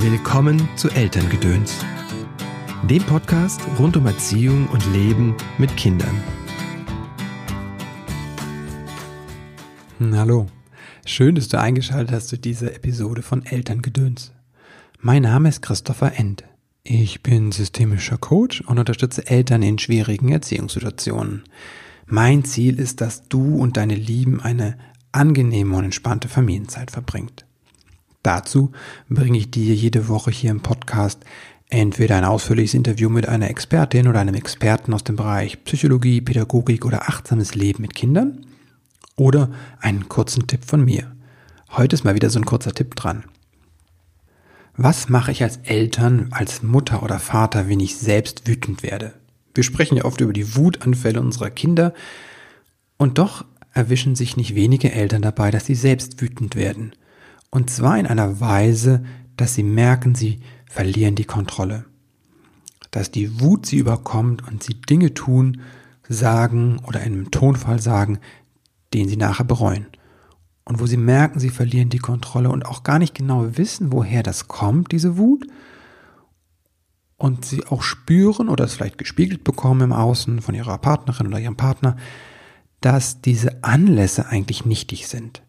Willkommen zu Elterngedöns, dem Podcast rund um Erziehung und Leben mit Kindern. Hm, hallo, schön, dass du eingeschaltet hast zu dieser Episode von Elterngedöns. Mein Name ist Christopher End. Ich bin systemischer Coach und unterstütze Eltern in schwierigen Erziehungssituationen. Mein Ziel ist, dass du und deine Lieben eine angenehme und entspannte Familienzeit verbringt. Dazu bringe ich dir jede Woche hier im Podcast entweder ein ausführliches Interview mit einer Expertin oder einem Experten aus dem Bereich Psychologie, Pädagogik oder achtsames Leben mit Kindern oder einen kurzen Tipp von mir. Heute ist mal wieder so ein kurzer Tipp dran. Was mache ich als Eltern, als Mutter oder Vater, wenn ich selbst wütend werde? Wir sprechen ja oft über die Wutanfälle unserer Kinder und doch erwischen sich nicht wenige Eltern dabei, dass sie selbst wütend werden. Und zwar in einer Weise, dass sie merken, sie verlieren die Kontrolle. Dass die Wut sie überkommt und sie Dinge tun, sagen oder in einem Tonfall sagen, den sie nachher bereuen. Und wo sie merken, sie verlieren die Kontrolle und auch gar nicht genau wissen, woher das kommt, diese Wut. Und sie auch spüren oder es vielleicht gespiegelt bekommen im Außen von ihrer Partnerin oder ihrem Partner, dass diese Anlässe eigentlich nichtig sind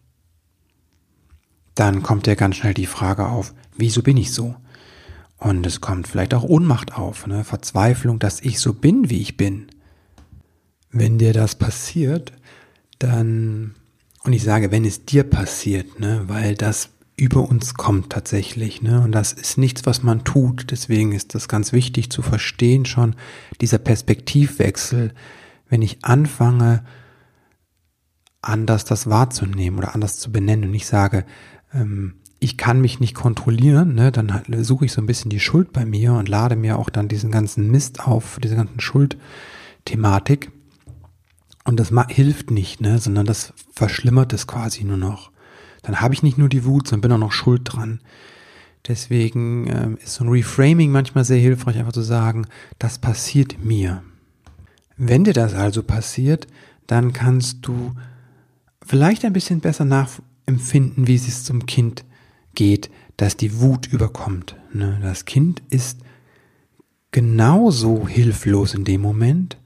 dann kommt ja ganz schnell die Frage auf, wieso bin ich so? Und es kommt vielleicht auch Ohnmacht auf, ne? Verzweiflung, dass ich so bin, wie ich bin. Wenn dir das passiert, dann, und ich sage, wenn es dir passiert, ne, weil das über uns kommt tatsächlich, ne, und das ist nichts, was man tut, deswegen ist das ganz wichtig zu verstehen schon, dieser Perspektivwechsel, wenn ich anfange, anders das wahrzunehmen oder anders zu benennen und ich sage, ähm, ich kann mich nicht kontrollieren, ne, dann halt, suche ich so ein bisschen die Schuld bei mir und lade mir auch dann diesen ganzen Mist auf, diese ganzen Schuldthematik. Und das hilft nicht, ne, sondern das verschlimmert es quasi nur noch. Dann habe ich nicht nur die Wut, sondern bin auch noch schuld dran. Deswegen ähm, ist so ein Reframing manchmal sehr hilfreich, einfach zu sagen, das passiert mir. Wenn dir das also passiert, dann kannst du vielleicht ein bisschen besser nach, empfinden, wie es zum Kind geht, dass die Wut überkommt. Ne? Das Kind ist genauso hilflos in dem Moment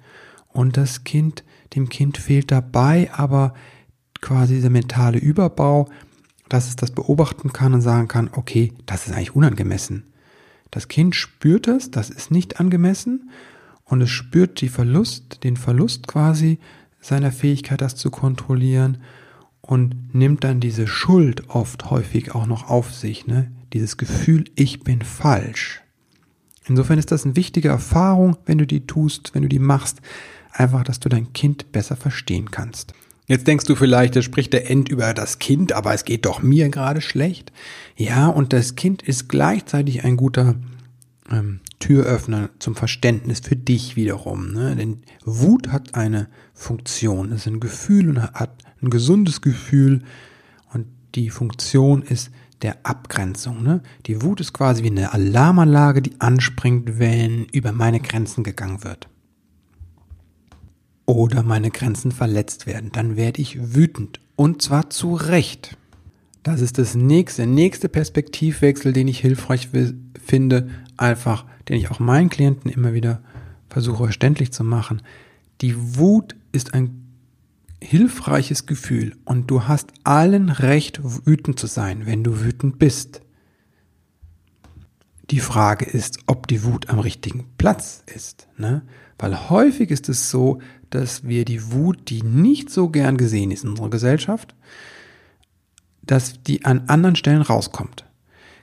und das Kind, dem Kind fehlt dabei aber quasi dieser mentale Überbau, dass es das beobachten kann und sagen kann, okay, das ist eigentlich unangemessen. Das Kind spürt es, das ist nicht angemessen und es spürt die Verlust, den Verlust quasi seiner Fähigkeit, das zu kontrollieren und nimmt dann diese Schuld oft häufig auch noch auf sich, ne? Dieses Gefühl, ich bin falsch. Insofern ist das eine wichtige Erfahrung, wenn du die tust, wenn du die machst, einfach, dass du dein Kind besser verstehen kannst. Jetzt denkst du vielleicht, das spricht der End über das Kind, aber es geht doch mir gerade schlecht. Ja, und das Kind ist gleichzeitig ein guter ähm, Türöffner zum Verständnis für dich wiederum. Ne? Denn Wut hat eine Funktion, es ist ein Gefühl und hat ein gesundes Gefühl und die Funktion ist der Abgrenzung. Ne? Die Wut ist quasi wie eine Alarmanlage, die anspringt, wenn über meine Grenzen gegangen wird. Oder meine Grenzen verletzt werden. Dann werde ich wütend. Und zwar zu Recht. Das ist das nächste, nächste Perspektivwechsel, den ich hilfreich finde, einfach, den ich auch meinen Klienten immer wieder versuche verständlich zu machen. Die Wut ist ein hilfreiches Gefühl und du hast allen Recht, wütend zu sein, wenn du wütend bist. Die Frage ist, ob die Wut am richtigen Platz ist. Ne? Weil häufig ist es so, dass wir die Wut, die nicht so gern gesehen ist in unserer Gesellschaft, dass die an anderen Stellen rauskommt.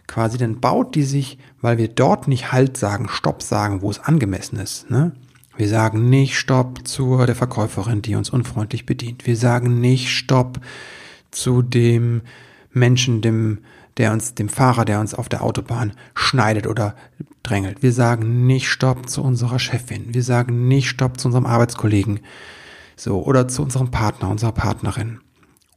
Quasi dann baut die sich, weil wir dort nicht Halt sagen, Stopp sagen, wo es angemessen ist. Ne? Wir sagen nicht Stopp zu der Verkäuferin, die uns unfreundlich bedient. Wir sagen nicht Stopp zu dem Menschen, dem, der uns, dem Fahrer, der uns auf der Autobahn schneidet oder drängelt. Wir sagen nicht Stopp zu unserer Chefin. Wir sagen nicht Stopp zu unserem Arbeitskollegen. So, oder zu unserem Partner, unserer Partnerin.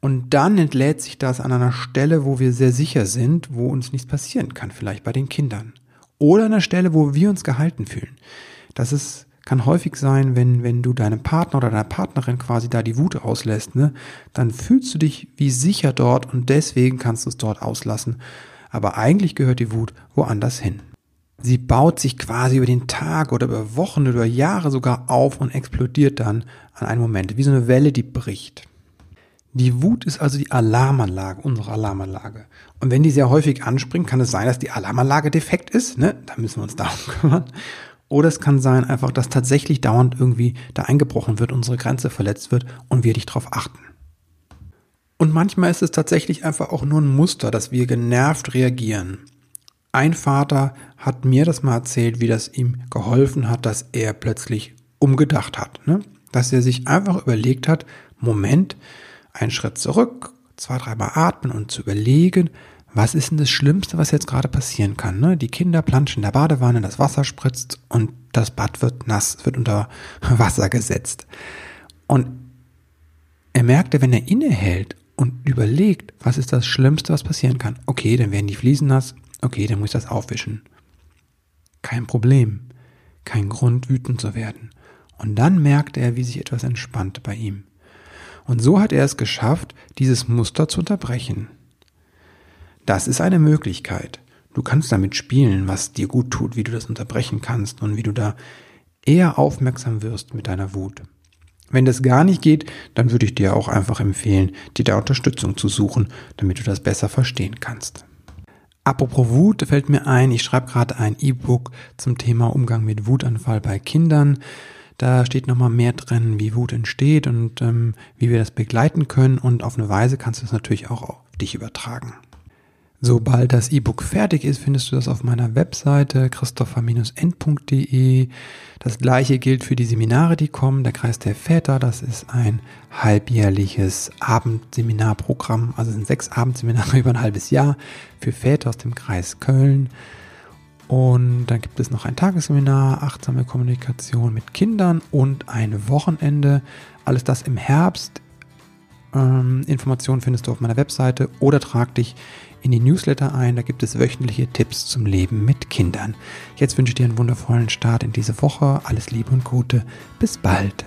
Und dann entlädt sich das an einer Stelle, wo wir sehr sicher sind, wo uns nichts passieren kann, vielleicht bei den Kindern. Oder an einer Stelle, wo wir uns gehalten fühlen. Das ist kann häufig sein, wenn, wenn du deinem Partner oder deiner Partnerin quasi da die Wut auslässt, ne, dann fühlst du dich wie sicher dort und deswegen kannst du es dort auslassen. aber eigentlich gehört die Wut woanders hin. Sie baut sich quasi über den Tag oder über Wochen oder über Jahre sogar auf und explodiert dann an einem Moment, wie so eine Welle, die bricht. Die Wut ist also die Alarmanlage, unsere Alarmanlage. Und wenn die sehr häufig anspringt, kann es sein, dass die Alarmanlage defekt ist, ne? Da müssen wir uns darum kümmern. Oder es kann sein einfach, dass tatsächlich dauernd irgendwie da eingebrochen wird, unsere Grenze verletzt wird und wir dich darauf achten. Und manchmal ist es tatsächlich einfach auch nur ein Muster, dass wir genervt reagieren. Ein Vater hat mir das mal erzählt, wie das ihm geholfen hat, dass er plötzlich umgedacht hat. Ne? Dass er sich einfach überlegt hat, Moment, einen Schritt zurück, zwei, dreimal atmen und zu überlegen, was ist denn das Schlimmste, was jetzt gerade passieren kann? Ne? Die Kinder planschen in der Badewanne, das Wasser spritzt und das Bad wird nass, wird unter Wasser gesetzt. Und er merkte, wenn er innehält und überlegt, was ist das Schlimmste, was passieren kann? Okay, dann werden die Fliesen nass. Okay, dann muss ich das aufwischen. Kein Problem. Kein Grund, wütend zu werden. Und dann merkte er, wie sich etwas entspannt bei ihm. Und so hat er es geschafft, dieses Muster zu unterbrechen. Das ist eine Möglichkeit. Du kannst damit spielen, was dir gut tut, wie du das unterbrechen kannst und wie du da eher aufmerksam wirst mit deiner Wut. Wenn das gar nicht geht, dann würde ich dir auch einfach empfehlen, dir da Unterstützung zu suchen, damit du das besser verstehen kannst. Apropos Wut fällt mir ein, ich schreibe gerade ein E-Book zum Thema Umgang mit Wutanfall bei Kindern. Da steht nochmal mehr drin, wie Wut entsteht und ähm, wie wir das begleiten können. Und auf eine Weise kannst du es natürlich auch auf dich übertragen. Sobald das E-Book fertig ist, findest du das auf meiner Webseite christopher-end.de. Das gleiche gilt für die Seminare, die kommen. Der Kreis der Väter, das ist ein halbjährliches Abendseminarprogramm. Also sind sechs Abendseminare über ein halbes Jahr für Väter aus dem Kreis Köln. Und dann gibt es noch ein Tagesseminar, achtsame Kommunikation mit Kindern und ein Wochenende. Alles das im Herbst. Ähm, Informationen findest du auf meiner Webseite oder trag dich in die Newsletter ein. Da gibt es wöchentliche Tipps zum Leben mit Kindern. Jetzt wünsche ich dir einen wundervollen Start in diese Woche. Alles Liebe und Gute. Bis bald.